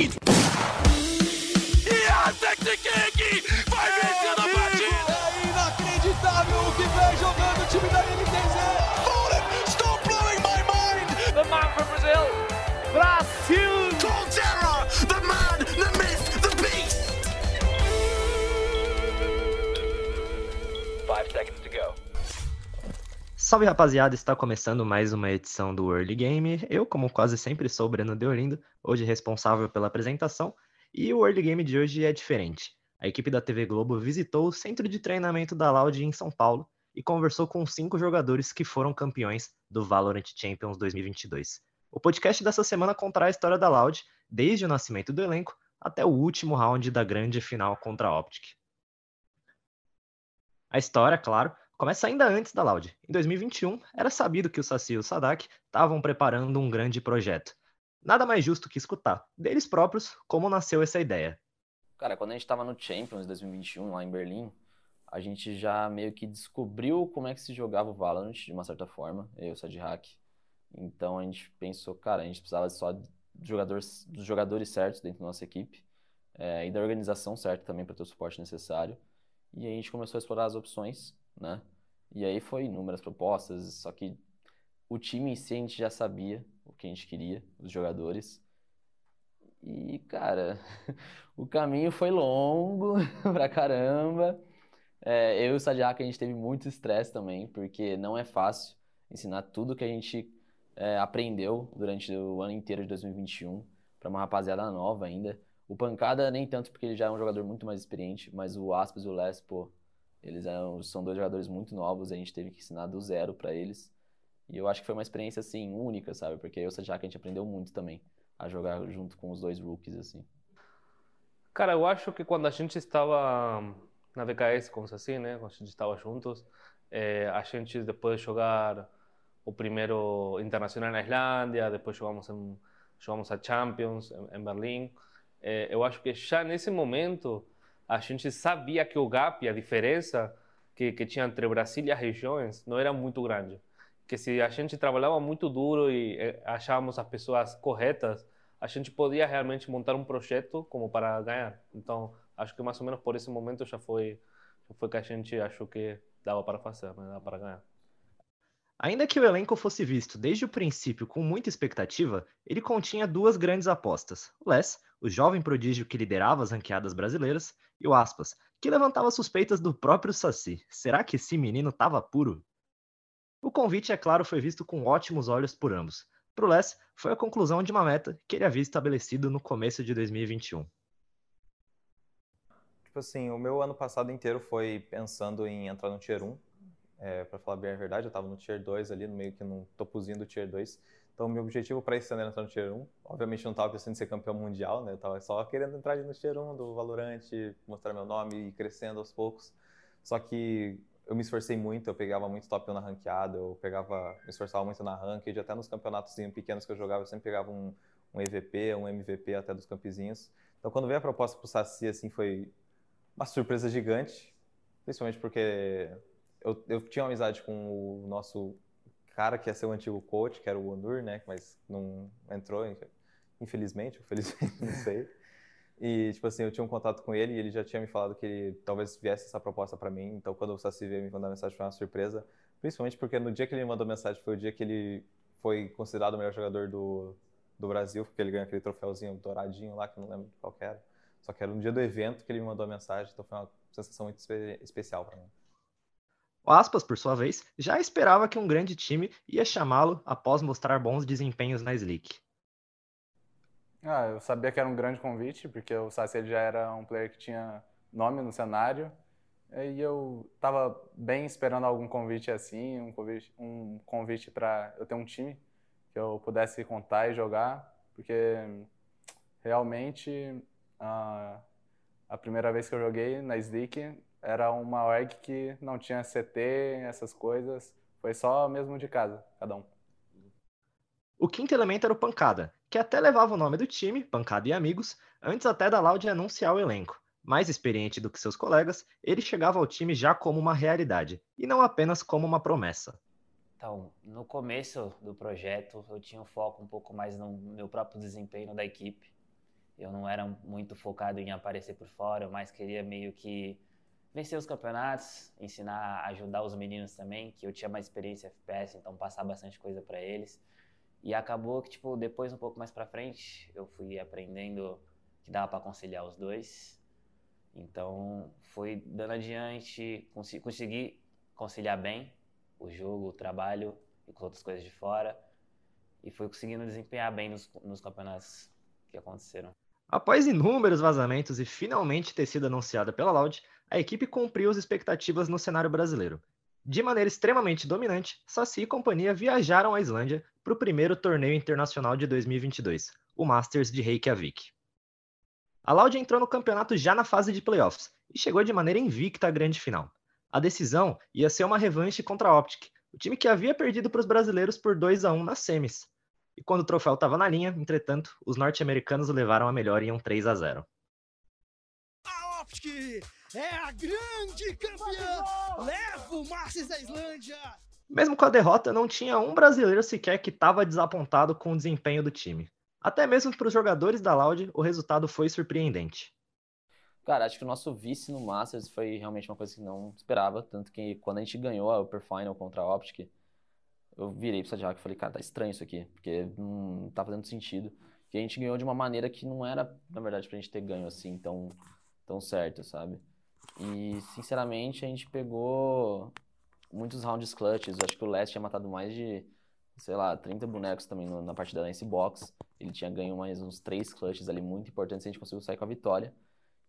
Wait! Salve rapaziada, está começando mais uma edição do Early Game. Eu, como quase sempre, sou o Breno Deolindo, hoje responsável pela apresentação, e o Early Game de hoje é diferente. A equipe da TV Globo visitou o centro de treinamento da Loud em São Paulo e conversou com cinco jogadores que foram campeões do Valorant Champions 2022. O podcast dessa semana contará a história da Loud, desde o nascimento do elenco até o último round da grande final contra a Optic. A história, claro, começa ainda antes da Loud. Em 2021, era sabido que o Saci e o Sadak estavam preparando um grande projeto. Nada mais justo que escutar, deles próprios, como nasceu essa ideia. Cara, quando a gente estava no Champions 2021, lá em Berlim, a gente já meio que descobriu como é que se jogava o Valorant, de uma certa forma, eu, o Hack. Então a gente pensou, cara, a gente precisava só de jogadores, dos jogadores certos dentro da nossa equipe é, e da organização certa também para ter o suporte necessário. E a gente começou a explorar as opções, né? E aí foi inúmeras propostas, só que o time em si a gente já sabia o que a gente queria, os jogadores. E, cara, o caminho foi longo pra caramba. É, eu e o Sadiaka, a gente teve muito estresse também, porque não é fácil ensinar tudo que a gente é, aprendeu durante o ano inteiro de 2021 para uma rapaziada nova ainda. O Pancada nem tanto, porque ele já é um jogador muito mais experiente, mas o Aspas e o Les, pô, eles eram, são dois jogadores muito novos, a gente teve que ensinar do zero para eles. E eu acho que foi uma experiência, assim, única, sabe? Porque eu e o Sadiaka, a gente aprendeu muito também a jogar junto com os dois rookies, assim. Cara, eu acho que quando a gente estava na VKS, como assim, né? Quando a gente estava juntos, é, a gente depois de jogar o primeiro internacional na Islândia, depois jogamos em, jogamos a Champions em, em Berlim. É, eu acho que já nesse momento a gente sabia que o gap, a diferença que, que tinha entre Brasil e as regiões, não era muito grande. Que se a gente trabalhava muito duro e achávamos as pessoas corretas, a gente podia realmente montar um projeto como para ganhar. Então, acho que mais ou menos por esse momento já foi, já foi que a gente achou que dava para fazer, né? dava para ganhar. Ainda que o elenco fosse visto desde o princípio com muita expectativa, ele continha duas grandes apostas. Les, o jovem prodígio que liderava as ranqueadas brasileiras, e o Aspas, que levantava suspeitas do próprio Saci. Será que esse menino estava puro? O convite, é claro, foi visto com ótimos olhos por ambos. Para o Les, foi a conclusão de uma meta que ele havia estabelecido no começo de 2021. Tipo assim, o meu ano passado inteiro foi pensando em entrar no Tier 1. É, para falar bem a verdade, eu estava no Tier 2 ali, no meio que no topozinho do Tier 2. Então, meu objetivo para esse ano era entrar no Tier 1. Obviamente, não estava pensando em ser campeão mundial, né? Eu estava só querendo entrar no Tier 1 do Valorant, mostrar meu nome e ir crescendo aos poucos. Só que eu me esforcei muito, eu pegava muito top 1 na ranqueada, eu pegava, me esforçava muito na ranked, até nos campeonatos pequenos que eu jogava, eu sempre pegava um, um EVP, um MVP até dos campezinhos. Então, quando veio a proposta pro Saci, assim, foi uma surpresa gigante, principalmente porque eu, eu tinha uma amizade com o nosso cara que ia ser o antigo coach, que era o Onur, né, mas não entrou, infelizmente, ou felizmente, não sei. E, tipo assim, eu tinha um contato com ele e ele já tinha me falado que ele, talvez viesse essa proposta para mim. Então, quando o Saci veio me mandar mensagem, foi uma surpresa. Principalmente porque no dia que ele me mandou mensagem foi o dia que ele foi considerado o melhor jogador do, do Brasil, porque ele ganhou aquele troféuzinho douradinho lá, que eu não lembro qual era. Só que era no dia do evento que ele me mandou a mensagem, então foi uma sensação muito espe especial para mim. O Aspas, por sua vez, já esperava que um grande time ia chamá-lo após mostrar bons desempenhos na Slick. Ah, eu sabia que era um grande convite, porque o Saci já era um player que tinha nome no cenário. E eu estava bem esperando algum convite assim, um convite, um convite para eu ter um time que eu pudesse contar e jogar, porque realmente a, a primeira vez que eu joguei na Slick era uma org que não tinha CT, essas coisas, foi só mesmo de casa, cada um. O quinto elemento era o Pancada, que até levava o nome do time, Pancada e Amigos, antes até da Loud anunciar o elenco. Mais experiente do que seus colegas, ele chegava ao time já como uma realidade, e não apenas como uma promessa. Então, no começo do projeto, eu tinha um foco um pouco mais no meu próprio desempenho da equipe. Eu não era muito focado em aparecer por fora, eu mais queria meio que vencer os campeonatos, ensinar, ajudar os meninos também, que eu tinha mais experiência FPS, então passar bastante coisa para eles. E acabou que, tipo, depois, um pouco mais pra frente, eu fui aprendendo que dava para conciliar os dois. Então, foi dando adiante, cons consegui conciliar bem o jogo, o trabalho e com outras coisas de fora. E fui conseguindo desempenhar bem nos, nos campeonatos que aconteceram. Após inúmeros vazamentos e finalmente ter sido anunciada pela Loud, a equipe cumpriu as expectativas no cenário brasileiro. De maneira extremamente dominante, Saci e companhia viajaram à Islândia para o primeiro torneio internacional de 2022, o Masters de Reykjavik. A Loud entrou no campeonato já na fase de playoffs e chegou de maneira invicta à grande final. A decisão ia ser uma revanche contra a Optic, o time que havia perdido para os brasileiros por 2 a 1 nas semis. E quando o troféu estava na linha, entretanto, os norte-americanos levaram a melhor em um 3 a 0. A Optic é a grande campeã! Leva o Masters da Islândia! Mesmo com a derrota, não tinha um brasileiro sequer que estava desapontado com o desempenho do time. Até mesmo para os jogadores da Loud, o resultado foi surpreendente. Cara, acho que o nosso vice no Masters foi realmente uma coisa que não esperava. Tanto que quando a gente ganhou a Upper Final contra a Optic, eu virei pro Sadjak e falei, cara, tá estranho isso aqui, porque não tá fazendo sentido. Que a gente ganhou de uma maneira que não era, na verdade, pra gente ter ganho assim tão, tão certo, sabe? E, sinceramente, a gente pegou muitos rounds clutches. Eu acho que o Leste tinha matado mais de, sei lá, 30 bonecos também na partida da Lance Box. Ele tinha ganho mais uns 3 clutches ali muito importantes a gente conseguiu sair com a vitória.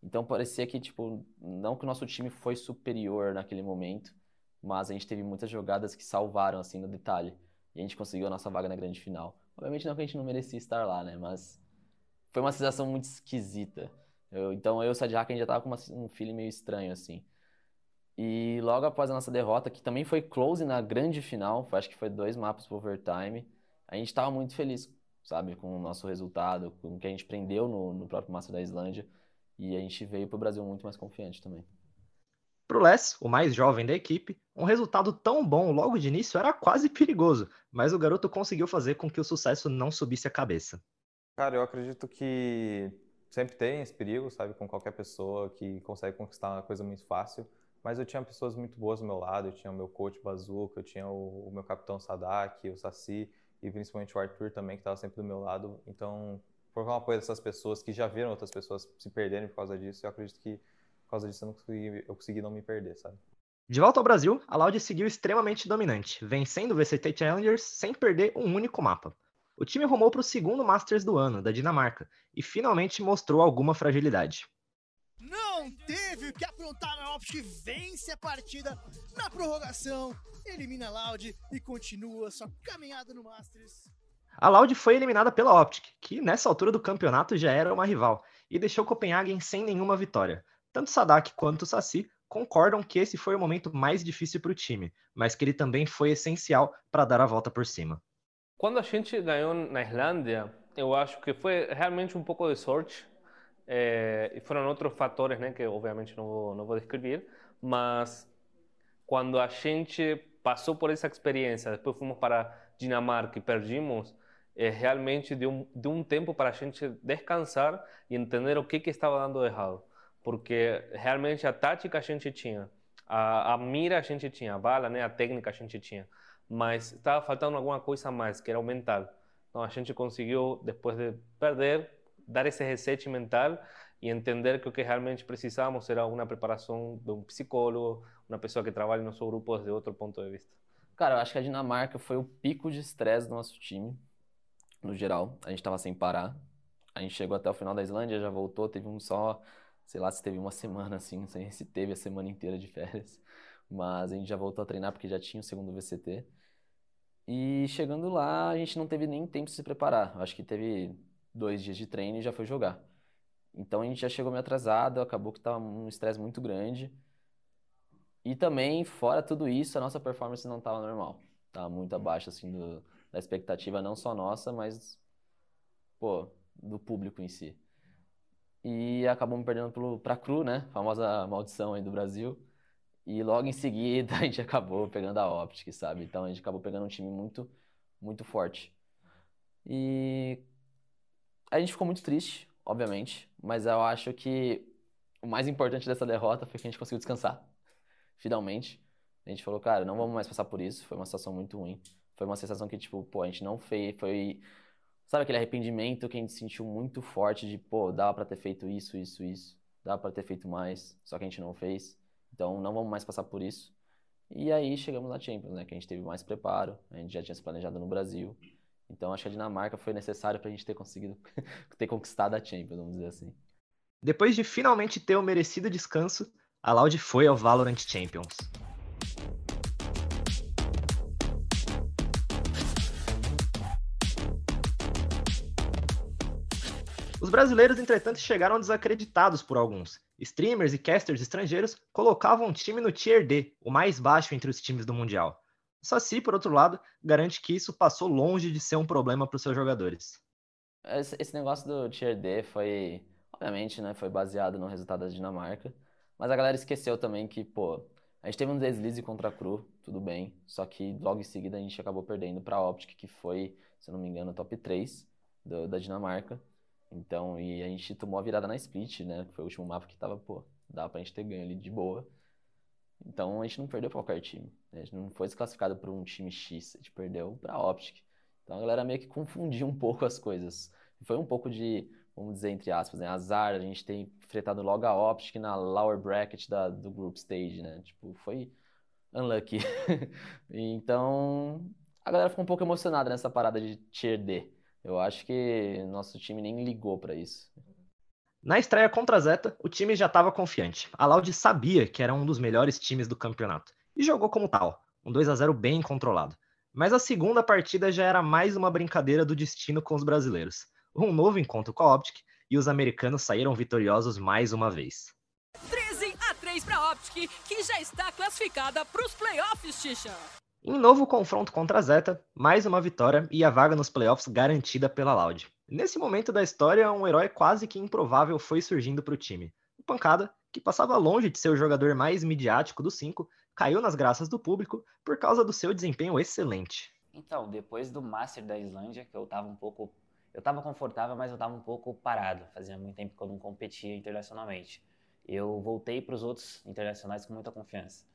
Então parecia que, tipo, não que o nosso time foi superior naquele momento, mas a gente teve muitas jogadas que salvaram, assim, no detalhe. E a gente conseguiu a nossa vaga na grande final. Obviamente não que a gente não merecia estar lá, né? Mas foi uma sensação muito esquisita. Eu, então eu e o Sadhak, a gente já tava com uma, um feeling meio estranho, assim. E logo após a nossa derrota, que também foi close na grande final, acho que foi dois mapas pro overtime, a gente tava muito feliz, sabe? Com o nosso resultado, com o que a gente prendeu no, no próprio Master da Islândia. E a gente veio pro Brasil muito mais confiante também. Para o Les, o mais jovem da equipe, um resultado tão bom logo de início era quase perigoso, mas o garoto conseguiu fazer com que o sucesso não subisse a cabeça. Cara, eu acredito que sempre tem esse perigo, sabe, com qualquer pessoa que consegue conquistar uma coisa muito fácil. Mas eu tinha pessoas muito boas do meu lado, eu tinha o meu coach Bazuca, eu tinha o, o meu capitão Sadak, o Saci e principalmente o Arthur também, que estava sempre do meu lado. Então, por uma coisa dessas pessoas que já viram outras pessoas se perderem por causa disso, eu acredito que por causa disso eu, não consegui, eu consegui não me perder, sabe? De volta ao Brasil, a Loud seguiu extremamente dominante, vencendo o VCT Challengers sem perder um único mapa. O time rumou para o segundo Masters do ano, da Dinamarca, e finalmente mostrou alguma fragilidade. Não teve o que aprontar na Optic, vence a partida na prorrogação, elimina a Loud e continua sua caminhada no Masters. A Loud foi eliminada pela Optic, que nessa altura do campeonato já era uma rival, e deixou Copenhagen sem nenhuma vitória. Tanto Sadak quanto Saci concordam que esse foi o momento mais difícil para o time, mas que ele também foi essencial para dar a volta por cima. Quando a gente ganhou na Islândia, eu acho que foi realmente um pouco de sorte. É, e foram outros fatores, né, que obviamente não vou, não vou descrever, mas quando a gente passou por essa experiência, depois fomos para Dinamarca e perdimos, é, realmente deu um, deu um tempo para a gente descansar e entender o que, que estava dando errado porque realmente a tática a gente tinha, a, a mira a gente tinha, a bala, né, a técnica a gente tinha, mas estava faltando alguma coisa a mais, que era o mental. Então a gente conseguiu, depois de perder, dar esse reset mental e entender que o que realmente precisávamos era uma preparação de um psicólogo, uma pessoa que trabalhe no seu grupo desde outro ponto de vista. Cara, eu acho que a Dinamarca foi o pico de estresse do nosso time, no geral. A gente estava sem parar. A gente chegou até o final da Islândia, já voltou, teve um só sei lá se teve uma semana assim, não sei se teve a semana inteira de férias, mas a gente já voltou a treinar porque já tinha o segundo VCT. E chegando lá, a gente não teve nem tempo de se preparar. Acho que teve dois dias de treino e já foi jogar. Então a gente já chegou meio atrasado, acabou que estava um estresse muito grande. E também, fora tudo isso, a nossa performance não estava normal. Estava muito abaixo assim do, da expectativa, não só nossa, mas pô, do público em si e acabamos perdendo para a Cru, né? Famosa maldição aí do Brasil. E logo em seguida a gente acabou pegando a Optic, sabe? Então a gente acabou pegando um time muito, muito forte. E a gente ficou muito triste, obviamente, mas eu acho que o mais importante dessa derrota foi que a gente conseguiu descansar, finalmente. A gente falou, cara, não vamos mais passar por isso, foi uma situação muito ruim. Foi uma sensação que, tipo, pô, a gente não fez, foi... Sabe aquele arrependimento que a gente sentiu muito forte de, pô, dava pra ter feito isso, isso, isso, dava pra ter feito mais, só que a gente não fez. Então, não vamos mais passar por isso. E aí chegamos na Champions, né, que a gente teve mais preparo, a gente já tinha se planejado no Brasil. Então, acho que a Dinamarca foi necessário pra gente ter conseguido, ter conquistado a Champions, vamos dizer assim. Depois de finalmente ter o merecido descanso, a Loud foi ao Valorant Champions. Brasileiros, entretanto, chegaram desacreditados por alguns. Streamers e casters estrangeiros colocavam o time no Tier D, o mais baixo entre os times do Mundial. O Saci, por outro lado, garante que isso passou longe de ser um problema para os seus jogadores. Esse negócio do Tier D foi, obviamente, né, foi baseado no resultado da Dinamarca, mas a galera esqueceu também que, pô, a gente teve um deslize contra a Cru, tudo bem, só que logo em seguida a gente acabou perdendo para a Optic, que foi, se não me engano, top 3 do, da Dinamarca. Então, e a gente tomou a virada na split, né? Que foi o último mapa que tava, pô, dava pra gente ter ganho ali de boa. Então a gente não perdeu pra qualquer time. Né? A gente não foi desclassificado por um time X, a gente perdeu pra Optic. Então a galera meio que confundiu um pouco as coisas. Foi um pouco de, vamos dizer, entre aspas, né? Azar, a gente tem enfrentado logo a Optic na lower bracket da, do group stage, né? Tipo, foi unlucky. então a galera ficou um pouco emocionada nessa parada de Tier D. Eu acho que nosso time nem ligou para isso. Na estreia contra a Zeta, o time já estava confiante. A Loud sabia que era um dos melhores times do campeonato e jogou como tal, um 2 a 0 bem controlado. Mas a segunda partida já era mais uma brincadeira do destino com os brasileiros. Um novo encontro com a Optic e os americanos saíram vitoriosos mais uma vez. 13 a 3 para a Optic, que já está classificada para os playoffs, Xixa. Em novo confronto contra a Zeta, mais uma vitória e a vaga nos playoffs garantida pela Loud. Nesse momento da história, um herói quase que improvável foi surgindo para o time. O Pancada, que passava longe de ser o jogador mais midiático dos cinco, caiu nas graças do público por causa do seu desempenho excelente. Então, depois do Master da Islândia, que eu tava um pouco. Eu tava confortável, mas eu tava um pouco parado. Fazia muito tempo que eu não competia internacionalmente. Eu voltei para os outros internacionais com muita confiança.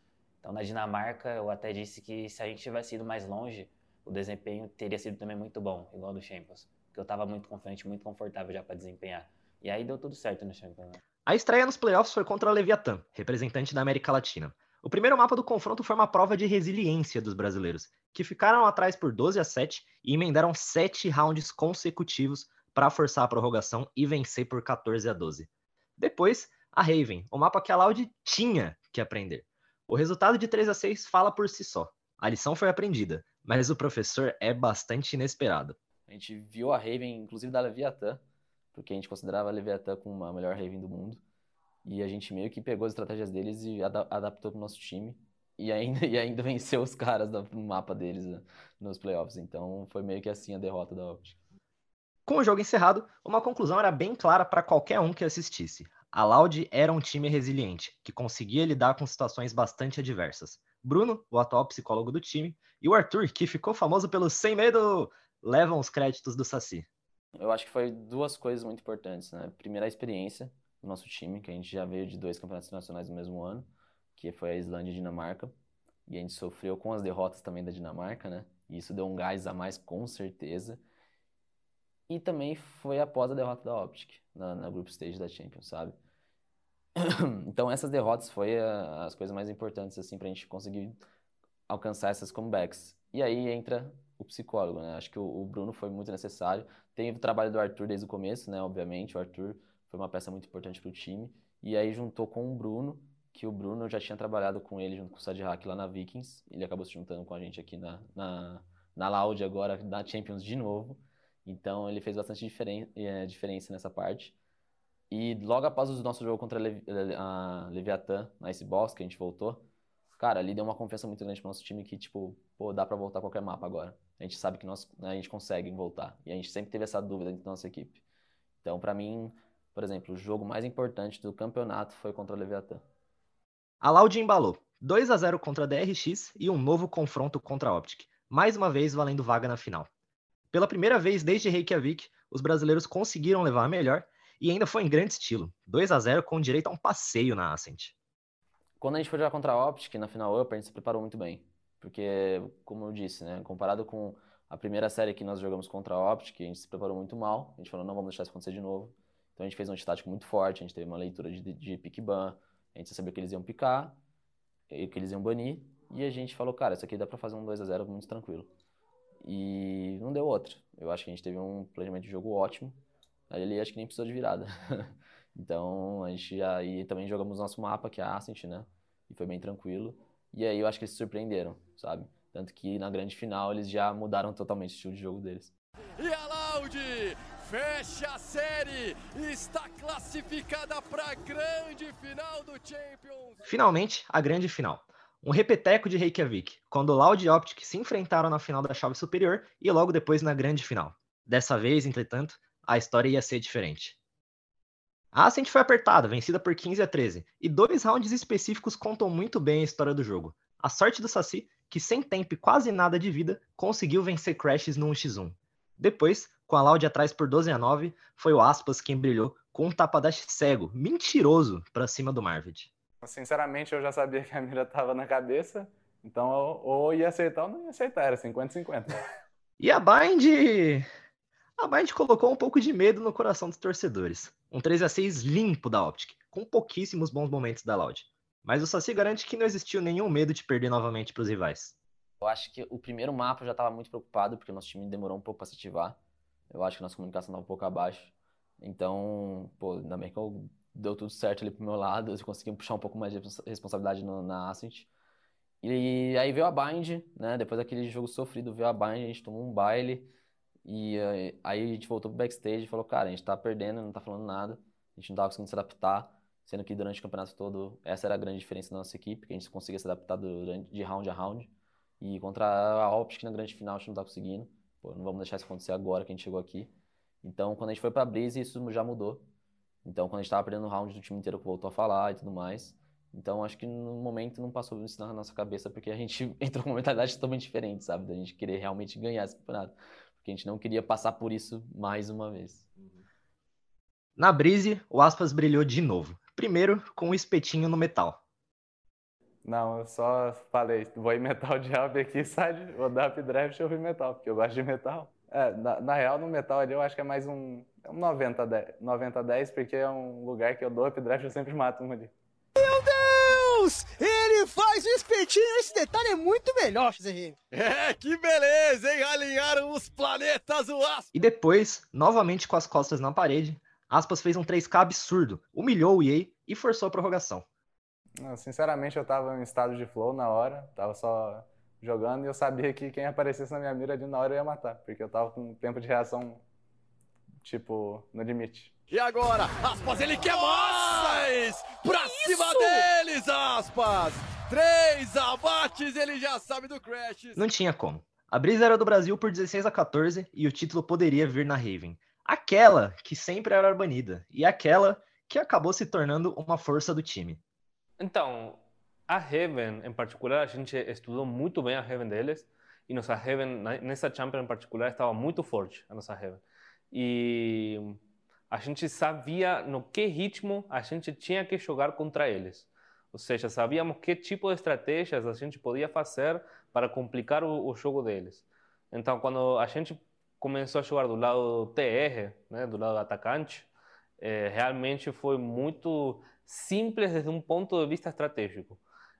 Então, na Dinamarca, eu até disse que se a gente tivesse ido mais longe, o desempenho teria sido também muito bom, igual do Champions. Porque eu estava muito confiante, muito confortável já para desempenhar. E aí deu tudo certo no Champions. Né? A estreia nos playoffs foi contra a Leviathan, representante da América Latina. O primeiro mapa do confronto foi uma prova de resiliência dos brasileiros, que ficaram atrás por 12 a 7 e emendaram 7 rounds consecutivos para forçar a prorrogação e vencer por 14 a 12. Depois, a Raven, o mapa que a Loud tinha que aprender. O resultado de 3 a 6 fala por si só. A lição foi aprendida, mas o professor é bastante inesperado. A gente viu a Raven, inclusive da Leviathan, porque a gente considerava a Leviathan como a melhor Raven do mundo. E a gente meio que pegou as estratégias deles e adaptou para o nosso time. E ainda, e ainda venceu os caras no mapa deles né, nos playoffs. Então foi meio que assim a derrota da Optic. Com o jogo encerrado, uma conclusão era bem clara para qualquer um que assistisse. A Loud era um time resiliente, que conseguia lidar com situações bastante adversas. Bruno, o atual psicólogo do time, e o Arthur, que ficou famoso pelo sem medo, levam os créditos do Saci. Eu acho que foi duas coisas muito importantes, né? Primeiro, a experiência do nosso time, que a gente já veio de dois campeonatos nacionais no mesmo ano, que foi a Islândia e a Dinamarca. E a gente sofreu com as derrotas também da Dinamarca, né? E isso deu um gás a mais, com certeza. E também foi após a derrota da Optic, na, na Group Stage da Champions, sabe? então essas derrotas foi a, as coisas mais importantes assim para a gente conseguir alcançar essas comebacks. E aí entra o psicólogo, né? Acho que o, o, Bruno foi muito necessário. Tem o trabalho do Arthur desde o começo, né? Obviamente, o Arthur foi uma peça muito importante para o time. E aí juntou com o Bruno, que o Bruno já tinha trabalhado com ele junto com o Sadhack lá na Vikings. Ele acabou se juntando com a gente aqui na, na, na Loud agora, na Champions de novo. Então ele fez bastante diferen é, diferença nessa parte. E logo após o nosso jogo contra a Leviathan, na Icebox, que a gente voltou, cara, ali deu uma confiança muito grande pro nosso time que, tipo, pô, dá pra voltar qualquer mapa agora. A gente sabe que nós, a gente consegue voltar. E a gente sempre teve essa dúvida da nossa equipe. Então, para mim, por exemplo, o jogo mais importante do campeonato foi contra a Leviathan. A Loud embalou. 2 a 0 contra a DRX e um novo confronto contra a Optic. Mais uma vez valendo vaga na final. Pela primeira vez desde Reykjavik, os brasileiros conseguiram levar a melhor e ainda foi em grande estilo. 2 a 0 com direito a um passeio na Ascent. Quando a gente foi jogar contra a Optic na final Up, a gente se preparou muito bem. Porque, como eu disse, né, comparado com a primeira série que nós jogamos contra a Optic, a gente se preparou muito mal. A gente falou, não vamos deixar isso acontecer de novo. Então a gente fez um tático muito forte, a gente teve uma leitura de, de pick ban, a gente sabia que eles iam picar, que eles iam banir, e a gente falou, cara, isso aqui dá pra fazer um 2 a 0 muito tranquilo. E não deu outra. Eu acho que a gente teve um planejamento de jogo ótimo. Ali acho que nem precisou de virada. então a gente aí também jogamos nosso mapa, que é a Ascent, né? E foi bem tranquilo. E aí eu acho que eles se surpreenderam, sabe? Tanto que na grande final eles já mudaram totalmente o estilo de jogo deles. E a Loud fecha a série, está classificada para a grande final do Champions. Finalmente, a grande final. Um repeteco de Reykjavik, quando Loud e Optic se enfrentaram na final da chave superior e logo depois na grande final. Dessa vez, entretanto, a história ia ser diferente. A Ascent foi apertada, vencida por 15 a 13, e dois rounds específicos contam muito bem a história do jogo. A sorte do Saci, que sem tempo e quase nada de vida, conseguiu vencer Crashes no 1x1. Depois, com a Loud atrás por 12 a 9, foi o Aspas quem brilhou com um tapadash cego, mentiroso, para cima do Marvid. Sinceramente, eu já sabia que a mira estava na cabeça, então ou ia acertar ou não ia acertar, era 50-50. e a Bind a Bind colocou um pouco de medo no coração dos torcedores. Um 3 a 6 limpo da Optic, com pouquíssimos bons momentos da Loud. Mas o Saci garante que não existiu nenhum medo de perder novamente para os rivais. Eu acho que o primeiro mapa eu já estava muito preocupado, porque o nosso time demorou um pouco para se ativar. Eu acho que nossa comunicação estava um pouco abaixo. Então, pô, ainda bem que eu, deu tudo certo ali pro meu lado, eu consegui puxar um pouco mais de responsabilidade no, na Ascent. E aí veio a Bind, né? Depois daquele jogo sofrido, veio a Bind, a gente tomou um baile. E aí a gente voltou pro backstage e falou, cara, a gente tá perdendo, não tá falando nada, a gente não tava conseguindo se adaptar, sendo que durante o campeonato todo essa era a grande diferença da nossa equipe, que a gente conseguia se adaptar durante, de round a round. E contra a Optic na grande final a gente não tá conseguindo. Pô, não vamos deixar isso acontecer agora que a gente chegou aqui. Então, quando a gente foi pra Breeze, isso já mudou. Então, quando a gente tava perdendo o round, do time inteiro voltou a falar e tudo mais. Então, acho que no momento não passou isso na nossa cabeça, porque a gente entrou com uma mentalidade totalmente diferente, sabe? Da gente querer realmente ganhar esse campeonato porque a gente não queria passar por isso mais uma vez. Na Brise, o Aspas brilhou de novo. Primeiro, com o um espetinho no metal. Não, eu só falei, vou em metal de help aqui, sai, vou dar updraft eu vou em metal, porque eu gosto de metal. É, na, na, real, no metal ali eu acho que é mais um, é um 90-10, 90 porque é um lugar que eu dou updraft eu sempre mato um ali. Meu Deus! Faz o espetinho, esse detalhe é muito melhor, XRM. É, que beleza, hein? Alinharam os planetas, o Aspas. E depois, novamente com as costas na parede, Aspas fez um 3K absurdo, humilhou o EA e forçou a prorrogação. Sinceramente, eu tava em estado de flow na hora, tava só jogando e eu sabia que quem aparecesse na minha mira ali na hora eu ia matar, porque eu tava com um tempo de reação, tipo, no limite. E agora, Aspas, ele quer mais! Pra cima deles, Aspas! Três abates, ele já sabe do Crash. Não tinha como. A brisa era do Brasil por 16 a 14 e o título poderia vir na Raven. Aquela que sempre era banida e aquela que acabou se tornando uma força do time. Então, a Heaven em particular, a gente estudou muito bem a Heaven deles e nossa Heaven, nessa Champion em particular, estava muito forte, a nossa Heaven. E a gente sabia no que ritmo a gente tinha que jogar contra eles. Ou seja, sabíamos que tipo de estratégias a gente podia fazer para complicar o, o jogo deles. Então, quando a gente começou a jogar do lado TR, né, do lado atacante, é, realmente foi muito simples desde um ponto de vista estratégico.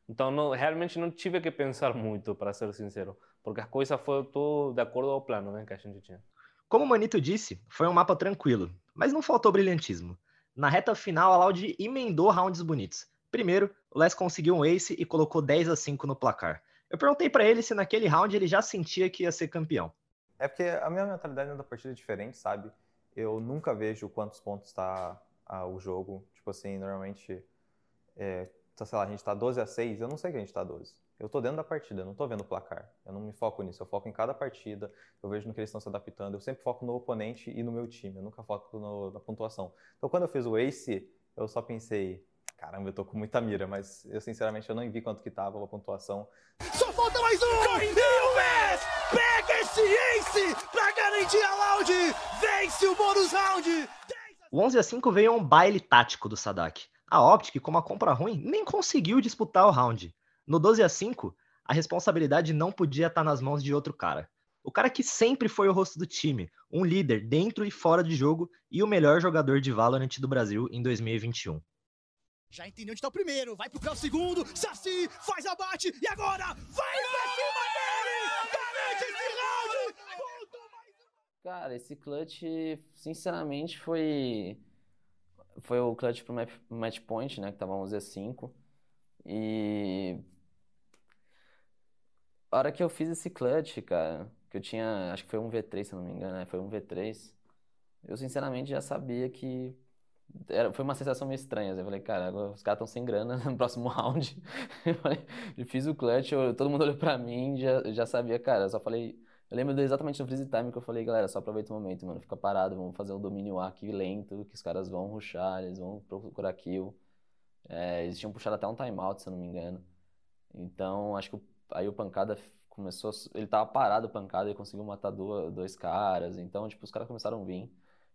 Então, não, realmente não tive que pensar muito, para ser sincero, porque as coisas foram tudo de acordo ao plano né, que a gente tinha. Como o Manito disse, foi um mapa tranquilo, mas não faltou brilhantismo. Na reta final, a Loud emendou rounds bonitos. Primeiro, o Les conseguiu um ace e colocou 10 a 5 no placar. Eu perguntei para ele se naquele round ele já sentia que ia ser campeão. É porque a minha mentalidade da partida é diferente, sabe? Eu nunca vejo quantos pontos está ah, o jogo. Tipo assim, normalmente, é, sei lá, a gente está 12 a 6, eu não sei que a gente está 12. Eu tô dentro da partida, eu não tô vendo o placar. Eu não me foco nisso, eu foco em cada partida, eu vejo no que eles estão se adaptando. Eu sempre foco no oponente e no meu time, eu nunca foco no, na pontuação. Então, quando eu fiz o ace, eu só pensei, caramba, eu tô com muita mira, mas eu sinceramente eu não vi quanto que tava a pontuação. Só falta mais um! Correu, Pega esse ace pra garantir a Loud! Vence o bônus round! O 11 a 5 veio a um baile tático do Sadak. A Optic, com uma compra ruim, nem conseguiu disputar o round. No 12 a 5, a responsabilidade não podia estar nas mãos de outro cara. O cara que sempre foi o rosto do time, um líder dentro e fora de jogo e o melhor jogador de Valorant do Brasil em 2021. Já entendeu onde tá o primeiro, vai pro o segundo, Saci faz abate e agora vai pra cima dele! Garante esse round! Cara, esse clutch, sinceramente, foi foi o clutch pro match point, né, que tava 11 a 5. E a hora que eu fiz esse clutch, cara, que eu tinha, acho que foi um V3, se não me engano, né? Foi um V3. Eu sinceramente já sabia que era, foi uma sensação meio estranha. Assim. Eu falei, cara, agora os caras estão sem grana no próximo round. Eu falei, fiz o clutch, eu, todo mundo olhou pra mim, já, já sabia, cara. Eu só falei, eu lembro exatamente do freeze time que eu falei, galera, só aproveita o momento, mano, fica parado, vamos fazer um domínio A aqui lento, que os caras vão rushar, eles vão procurar kill. É, eles tinham puxado até um timeout, se eu não me engano. Então, acho que aí o pancada começou. Ele tava parado, pancada, e conseguiu matar dois, dois caras. Então, tipo, os caras começaram a vir.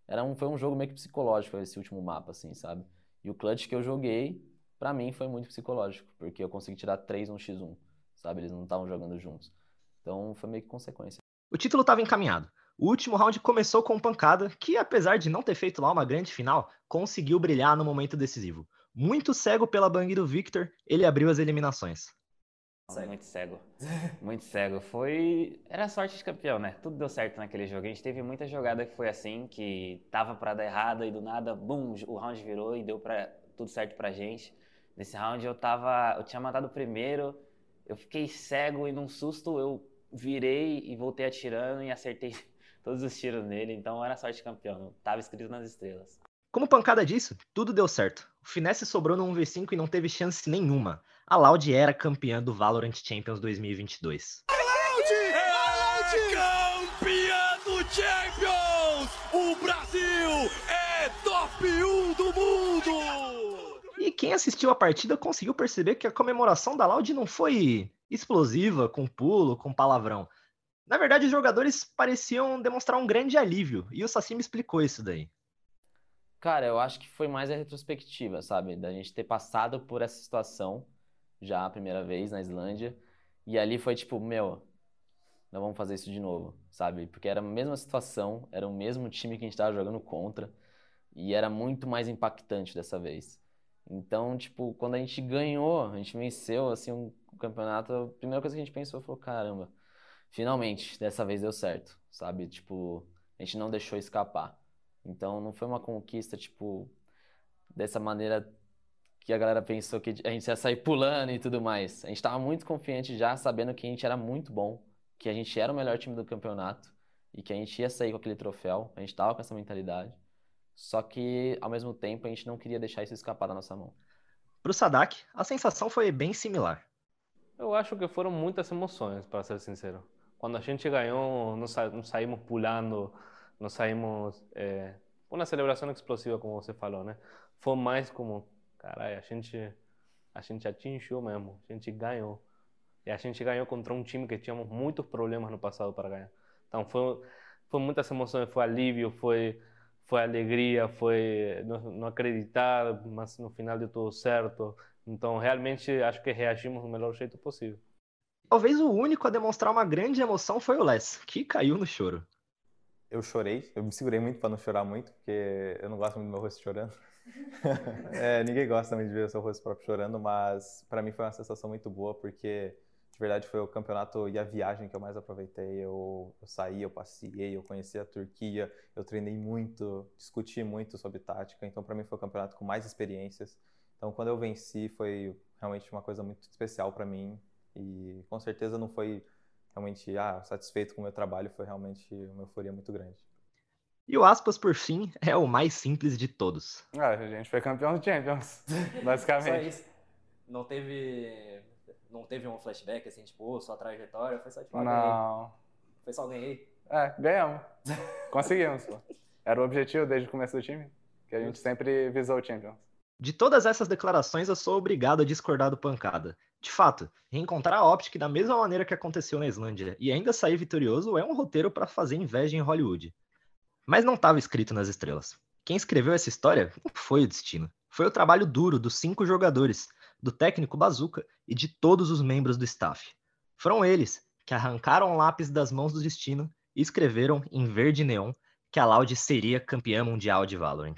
Era um, foi um jogo meio que psicológico esse último mapa, assim, sabe? E o clutch que eu joguei, para mim, foi muito psicológico, porque eu consegui tirar 3 no X1, sabe? Eles não estavam jogando juntos. Então, foi meio que consequência. O título estava encaminhado. O último round começou com pancada, que apesar de não ter feito lá uma grande final, conseguiu brilhar no momento decisivo. Muito cego pela bang do Victor, ele abriu as eliminações. Cego. Muito cego. Muito cego. Foi. Era sorte de campeão, né? Tudo deu certo naquele jogo. A gente teve muita jogada que foi assim, que tava para dar errado e do nada, bum, o round virou e deu pra... tudo certo pra gente. Nesse round eu tava. Eu tinha matado o primeiro, eu fiquei cego e num susto eu virei e voltei atirando e acertei todos os tiros nele. Então era sorte de campeão. Tava escrito nas estrelas. Como pancada disso, tudo deu certo. O Finesse sobrou no 1v5 e não teve chance nenhuma. A Loud era campeã do Valorant Champions 2022. Loud! É campeã do Champions! O Brasil é top 1 do mundo! E quem assistiu a partida conseguiu perceber que a comemoração da Loud não foi explosiva, com pulo, com palavrão. Na verdade, os jogadores pareciam demonstrar um grande alívio, e o Saci me explicou isso daí. Cara, eu acho que foi mais a retrospectiva, sabe? Da gente ter passado por essa situação já a primeira vez na Islândia. E ali foi tipo, meu, não vamos fazer isso de novo, sabe? Porque era a mesma situação, era o mesmo time que a gente estava jogando contra. E era muito mais impactante dessa vez. Então, tipo, quando a gente ganhou, a gente venceu, assim, um campeonato, a primeira coisa que a gente pensou foi, caramba, finalmente, dessa vez deu certo, sabe? Tipo, a gente não deixou escapar. Então não foi uma conquista, tipo, dessa maneira que a galera pensou que a gente ia sair pulando e tudo mais. A gente estava muito confiante já, sabendo que a gente era muito bom, que a gente era o melhor time do campeonato e que a gente ia sair com aquele troféu. A gente estava com essa mentalidade. Só que, ao mesmo tempo, a gente não queria deixar isso escapar da nossa mão. Para o Sadak, a sensação foi bem similar. Eu acho que foram muitas emoções, para ser sincero. Quando a gente ganhou, não saímos pulando nós saímos é, uma celebração explosiva, como você falou, né? Foi mais como, caralho, a gente, a gente atingiu mesmo, a gente ganhou. E a gente ganhou contra um time que tínhamos muitos problemas no passado para ganhar. Então foi, foi muitas emoções, foi alívio, foi, foi alegria, foi não, não acreditar, mas no final deu tudo certo. Então realmente acho que reagimos do melhor jeito possível. Talvez o único a demonstrar uma grande emoção foi o Les, que caiu no choro eu chorei. Eu me segurei muito para não chorar muito, porque eu não gosto muito do meu rosto chorando. É, ninguém gosta também de ver o seu rosto próprio chorando, mas para mim foi uma sensação muito boa, porque de verdade foi o campeonato e a viagem que eu mais aproveitei. Eu, eu saí, eu passei, eu conheci a Turquia, eu treinei muito, discuti muito sobre tática, então para mim foi o campeonato com mais experiências. Então quando eu venci foi realmente uma coisa muito especial para mim e com certeza não foi realmente ah, satisfeito com o meu trabalho, foi realmente uma euforia muito grande. E o Aspas, por fim, é o mais simples de todos. Ah, a gente foi campeão do Champions, basicamente. Só isso. Não teve, não teve um flashback, assim, tipo, sua trajetória, foi só tipo, ah, Não. Ganhei. Foi só ganhei. É, ganhamos. Conseguimos, pô. Era o objetivo desde o começo do time, que a gente sempre visou o Champions. De todas essas declarações, eu sou obrigado a discordar do Pancada. De fato, reencontrar a Optic da mesma maneira que aconteceu na Islândia e ainda sair vitorioso é um roteiro para fazer inveja em Hollywood. Mas não estava escrito nas estrelas. Quem escreveu essa história foi o destino. Foi o trabalho duro dos cinco jogadores, do técnico Bazuca e de todos os membros do staff. Foram eles que arrancaram o lápis das mãos do destino e escreveram em verde neon que a Loud seria campeã mundial de Valorant.